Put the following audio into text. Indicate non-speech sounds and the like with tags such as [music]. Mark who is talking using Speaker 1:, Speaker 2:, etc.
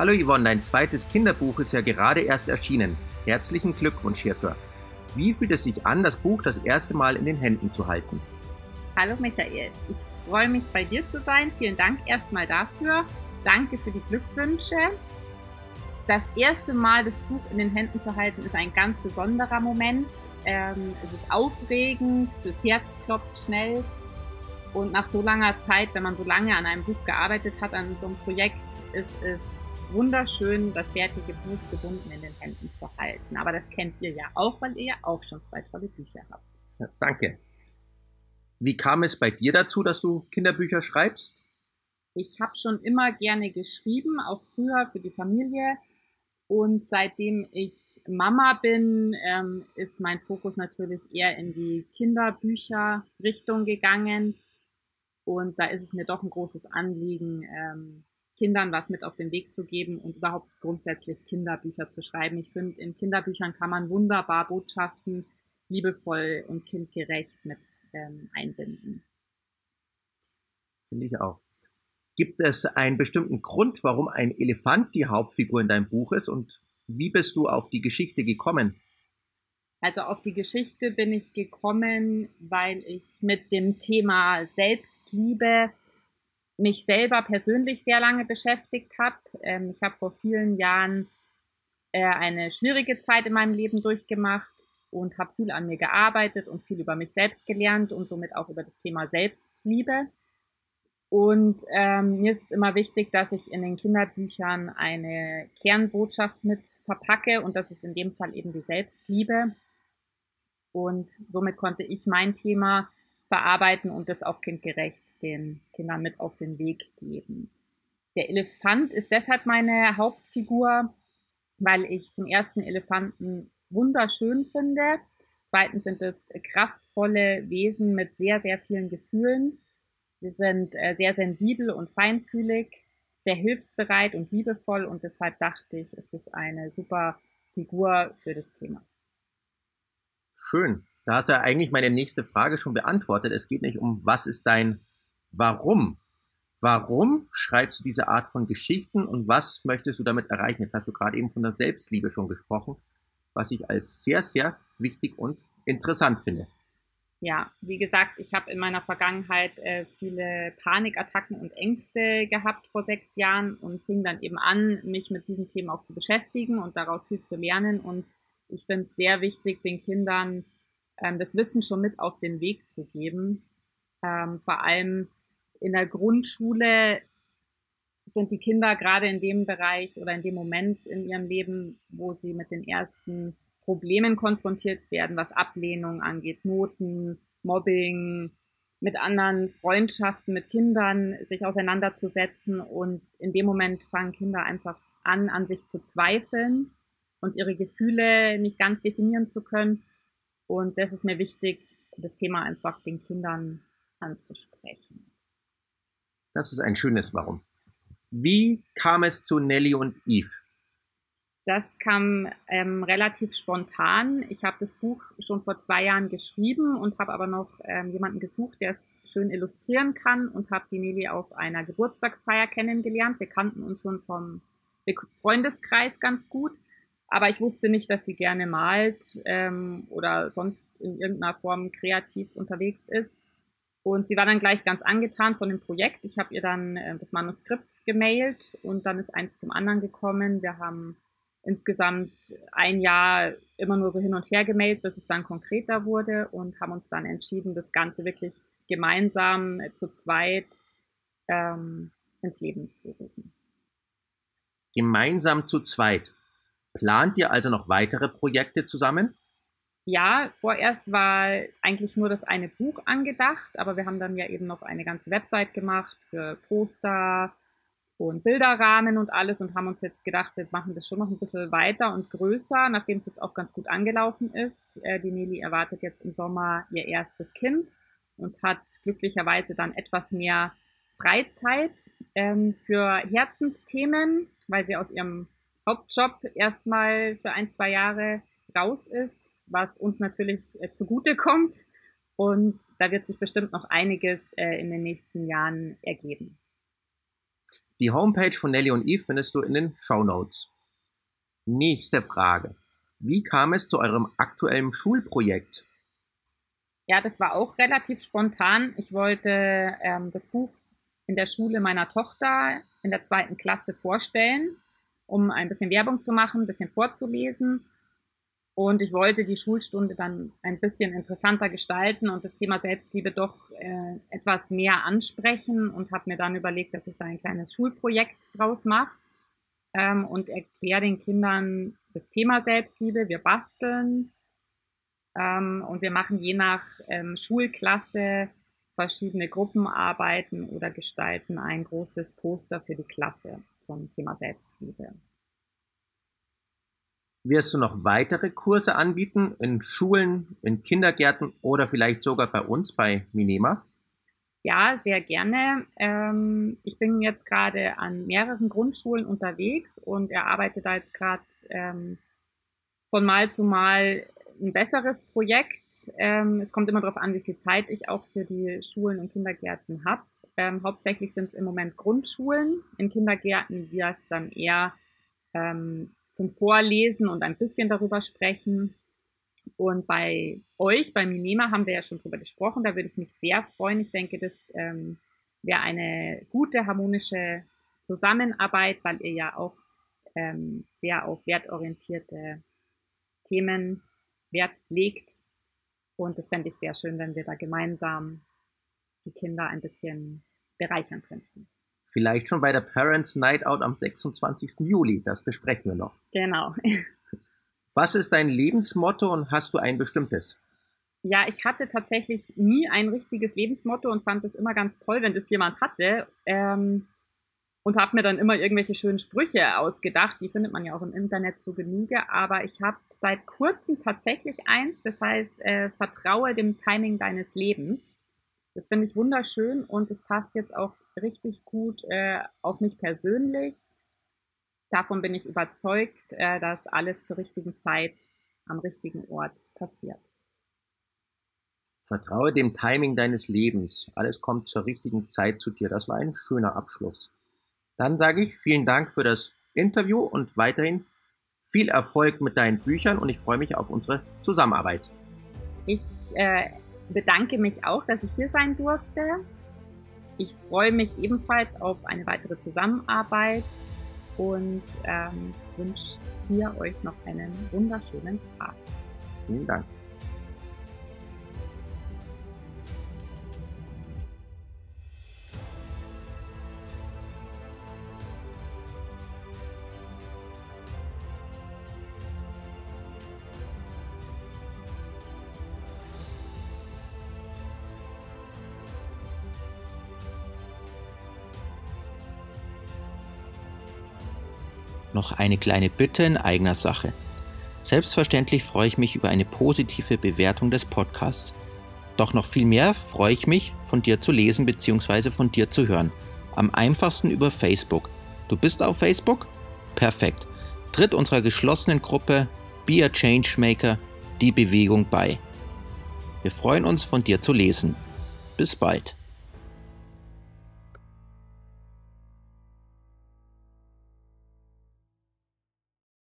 Speaker 1: Hallo Yvonne, dein zweites Kinderbuch ist ja gerade erst erschienen. Herzlichen Glückwunsch hierfür. Wie fühlt es sich an, das Buch das erste Mal in den Händen zu halten?
Speaker 2: Hallo Michael, ich freue mich bei dir zu sein. Vielen Dank erstmal dafür. Danke für die Glückwünsche. Das erste Mal das Buch in den Händen zu halten ist ein ganz besonderer Moment. Ähm, es ist aufregend, das Herz klopft schnell. Und nach so langer Zeit, wenn man so lange an einem Buch gearbeitet hat, an so einem Projekt, ist es wunderschön, das fertige Buch gebunden in den Händen zu halten. Aber das kennt ihr ja auch, weil ihr ja auch schon zwei tolle Bücher habt.
Speaker 1: Ja, danke. Wie kam es bei dir dazu, dass du Kinderbücher schreibst?
Speaker 2: Ich habe schon immer gerne geschrieben, auch früher für die Familie. Und seitdem ich Mama bin, ähm, ist mein Fokus natürlich eher in die Kinderbücher-Richtung gegangen. Und da ist es mir doch ein großes Anliegen, ähm, Kindern was mit auf den Weg zu geben und überhaupt grundsätzlich Kinderbücher zu schreiben. Ich finde, in Kinderbüchern kann man wunderbar Botschaften liebevoll und kindgerecht mit ähm, einbinden.
Speaker 1: Finde ich auch. Gibt es einen bestimmten Grund, warum ein Elefant die Hauptfigur in deinem Buch ist und wie bist du auf die Geschichte gekommen?
Speaker 2: Also auf die Geschichte bin ich gekommen, weil ich mit dem Thema Selbstliebe mich selber persönlich sehr lange beschäftigt habe. Ähm, ich habe vor vielen Jahren äh, eine schwierige Zeit in meinem Leben durchgemacht und habe viel an mir gearbeitet und viel über mich selbst gelernt und somit auch über das Thema Selbstliebe. Und ähm, mir ist es immer wichtig, dass ich in den Kinderbüchern eine Kernbotschaft mit verpacke und das ist in dem Fall eben die Selbstliebe. Und somit konnte ich mein Thema verarbeiten und das auch kindgerecht den Kindern mit auf den Weg geben. Der Elefant ist deshalb meine Hauptfigur, weil ich zum ersten Elefanten wunderschön finde. Zweitens sind es kraftvolle Wesen mit sehr, sehr vielen Gefühlen. Sie sind äh, sehr sensibel und feinfühlig, sehr hilfsbereit und liebevoll und deshalb dachte ich, ist es eine super Figur für das Thema.
Speaker 1: Schön. Da hast du ja eigentlich meine nächste Frage schon beantwortet. Es geht nicht um, was ist dein Warum? Warum schreibst du diese Art von Geschichten und was möchtest du damit erreichen? Jetzt hast du gerade eben von der Selbstliebe schon gesprochen, was ich als sehr, sehr wichtig und interessant finde.
Speaker 2: Ja, wie gesagt, ich habe in meiner Vergangenheit äh, viele Panikattacken und Ängste gehabt vor sechs Jahren und fing dann eben an, mich mit diesen Themen auch zu beschäftigen und daraus viel zu lernen. Und ich finde es sehr wichtig, den Kindern ähm, das Wissen schon mit auf den Weg zu geben. Ähm, vor allem in der Grundschule sind die Kinder gerade in dem Bereich oder in dem Moment in ihrem Leben, wo sie mit den ersten Problemen konfrontiert werden, was Ablehnung angeht, Noten, Mobbing, mit anderen Freundschaften, mit Kindern sich auseinanderzusetzen. Und in dem Moment fangen Kinder einfach an, an sich zu zweifeln und ihre Gefühle nicht ganz definieren zu können. Und das ist mir wichtig, das Thema einfach den Kindern anzusprechen.
Speaker 1: Das ist ein schönes Warum. Wie kam es zu Nelly und Eve?
Speaker 2: Das kam ähm, relativ spontan. Ich habe das Buch schon vor zwei Jahren geschrieben und habe aber noch ähm, jemanden gesucht, der es schön illustrieren kann und habe die Nelly auf einer Geburtstagsfeier kennengelernt. Wir kannten uns schon vom Freundeskreis ganz gut aber ich wusste nicht, dass sie gerne malt ähm, oder sonst in irgendeiner Form kreativ unterwegs ist. Und sie war dann gleich ganz angetan von dem Projekt. Ich habe ihr dann äh, das Manuskript gemailt und dann ist eins zum anderen gekommen. Wir haben insgesamt ein Jahr immer nur so hin und her gemailt, bis es dann konkreter wurde und haben uns dann entschieden, das Ganze wirklich gemeinsam äh, zu zweit ähm, ins Leben zu rufen.
Speaker 1: Gemeinsam zu zweit. Plant ihr also noch weitere Projekte zusammen?
Speaker 2: Ja, vorerst war eigentlich nur das eine Buch angedacht, aber wir haben dann ja eben noch eine ganze Website gemacht für Poster und Bilderrahmen und alles und haben uns jetzt gedacht, wir machen das schon noch ein bisschen weiter und größer, nachdem es jetzt auch ganz gut angelaufen ist. Äh, die Nelly erwartet jetzt im Sommer ihr erstes Kind und hat glücklicherweise dann etwas mehr Freizeit ähm, für Herzensthemen, weil sie aus ihrem Hauptjob erstmal für ein, zwei Jahre raus ist, was uns natürlich äh, zugute kommt. Und da wird sich bestimmt noch einiges äh, in den nächsten Jahren ergeben.
Speaker 1: Die Homepage von Nelly und Eve findest du in den Show Notes. Nächste Frage. Wie kam es zu eurem aktuellen Schulprojekt?
Speaker 2: Ja, das war auch relativ spontan. Ich wollte ähm, das Buch in der Schule meiner Tochter in der zweiten Klasse vorstellen, um ein bisschen Werbung zu machen, ein bisschen vorzulesen. Und ich wollte die Schulstunde dann ein bisschen interessanter gestalten und das Thema Selbstliebe doch äh, etwas mehr ansprechen und habe mir dann überlegt, dass ich da ein kleines Schulprojekt draus mache ähm, und erkläre den Kindern das Thema Selbstliebe. Wir basteln ähm, und wir machen je nach ähm, Schulklasse verschiedene Gruppenarbeiten oder gestalten ein großes Poster für die Klasse zum Thema Selbstliebe.
Speaker 1: Wirst du noch weitere Kurse anbieten in Schulen, in Kindergärten oder vielleicht sogar bei uns bei Minema?
Speaker 2: Ja, sehr gerne. Ähm, ich bin jetzt gerade an mehreren Grundschulen unterwegs und erarbeite da jetzt gerade ähm, von Mal zu Mal ein besseres Projekt. Ähm, es kommt immer darauf an, wie viel Zeit ich auch für die Schulen und Kindergärten habe. Ähm, hauptsächlich sind es im Moment Grundschulen. In Kindergärten wird es dann eher ähm, zum Vorlesen und ein bisschen darüber sprechen. Und bei euch, bei Minema, haben wir ja schon drüber gesprochen. Da würde ich mich sehr freuen. Ich denke, das ähm, wäre eine gute, harmonische Zusammenarbeit, weil ihr ja auch ähm, sehr auf wertorientierte Themen Wert legt. Und das fände ich sehr schön, wenn wir da gemeinsam die Kinder ein bisschen bereichern könnten.
Speaker 1: Vielleicht schon bei der Parents Night Out am 26. Juli. Das besprechen wir noch.
Speaker 2: Genau. [laughs]
Speaker 1: Was ist dein Lebensmotto und hast du ein bestimmtes?
Speaker 2: Ja, ich hatte tatsächlich nie ein richtiges Lebensmotto und fand es immer ganz toll, wenn das jemand hatte. Ähm, und habe mir dann immer irgendwelche schönen Sprüche ausgedacht. Die findet man ja auch im Internet zu Genüge. Aber ich habe seit kurzem tatsächlich eins, das heißt, äh, vertraue dem Timing deines Lebens. Das finde ich wunderschön und es passt jetzt auch richtig gut äh, auf mich persönlich. Davon bin ich überzeugt, äh, dass alles zur richtigen Zeit am richtigen Ort passiert.
Speaker 1: Vertraue dem Timing deines Lebens. Alles kommt zur richtigen Zeit zu dir. Das war ein schöner Abschluss. Dann sage ich vielen Dank für das Interview und weiterhin viel Erfolg mit deinen Büchern und ich freue mich auf unsere Zusammenarbeit.
Speaker 2: Ich äh, bedanke mich auch, dass ich hier sein durfte. Ich freue mich ebenfalls auf eine weitere Zusammenarbeit und ähm, wünsche dir euch noch einen wunderschönen Tag.
Speaker 1: Vielen Dank. Noch eine kleine Bitte in eigener Sache. Selbstverständlich freue ich mich über eine positive Bewertung des Podcasts. Doch noch viel mehr freue ich mich, von dir zu lesen bzw. von dir zu hören. Am einfachsten über Facebook. Du bist auf Facebook? Perfekt. Tritt unserer geschlossenen Gruppe Be a Changemaker die Bewegung bei. Wir freuen uns, von dir zu lesen. Bis bald.